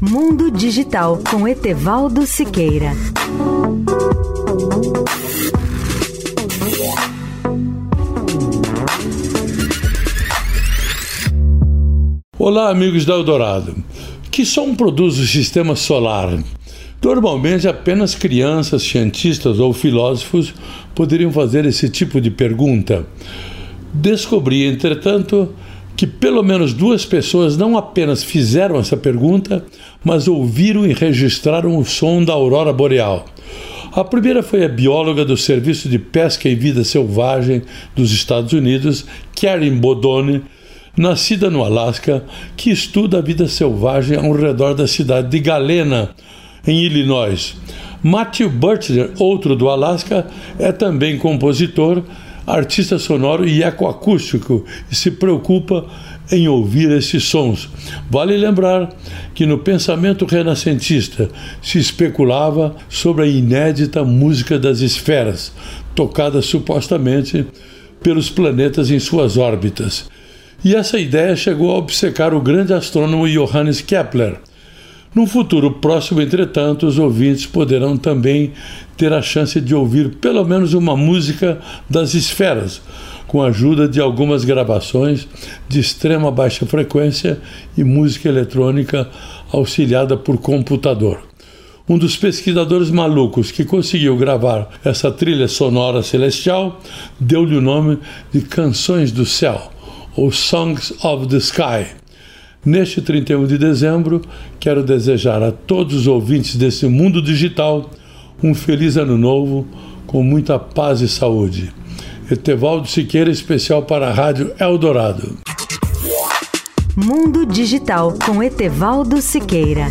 Mundo Digital com Etevaldo Siqueira. Olá, amigos da Eldorado. Que som produz o sistema solar? Normalmente, apenas crianças, cientistas ou filósofos poderiam fazer esse tipo de pergunta. Descobri, entretanto, que pelo menos duas pessoas não apenas fizeram essa pergunta, mas ouviram e registraram o som da aurora boreal. A primeira foi a bióloga do Serviço de Pesca e Vida Selvagem dos Estados Unidos, Karen Bodone, nascida no Alasca, que estuda a vida selvagem ao redor da cidade de Galena, em Illinois. Matthew Butler, outro do Alasca, é também compositor artista sonoro e ecoacústico e se preocupa em ouvir esses sons. Vale lembrar que no pensamento renascentista se especulava sobre a inédita música das esferas, tocada supostamente pelos planetas em suas órbitas. E essa ideia chegou a obcecar o grande astrônomo Johannes Kepler, no futuro próximo, entretanto, os ouvintes poderão também ter a chance de ouvir pelo menos uma música das esferas, com a ajuda de algumas gravações de extrema baixa frequência e música eletrônica auxiliada por computador. Um dos pesquisadores malucos que conseguiu gravar essa trilha sonora celestial deu-lhe o nome de Canções do Céu, ou Songs of the Sky Neste 31 de dezembro, quero desejar a todos os ouvintes desse mundo digital um feliz ano novo, com muita paz e saúde. Etevaldo Siqueira, especial para a Rádio Eldorado. Mundo Digital com Etevaldo Siqueira.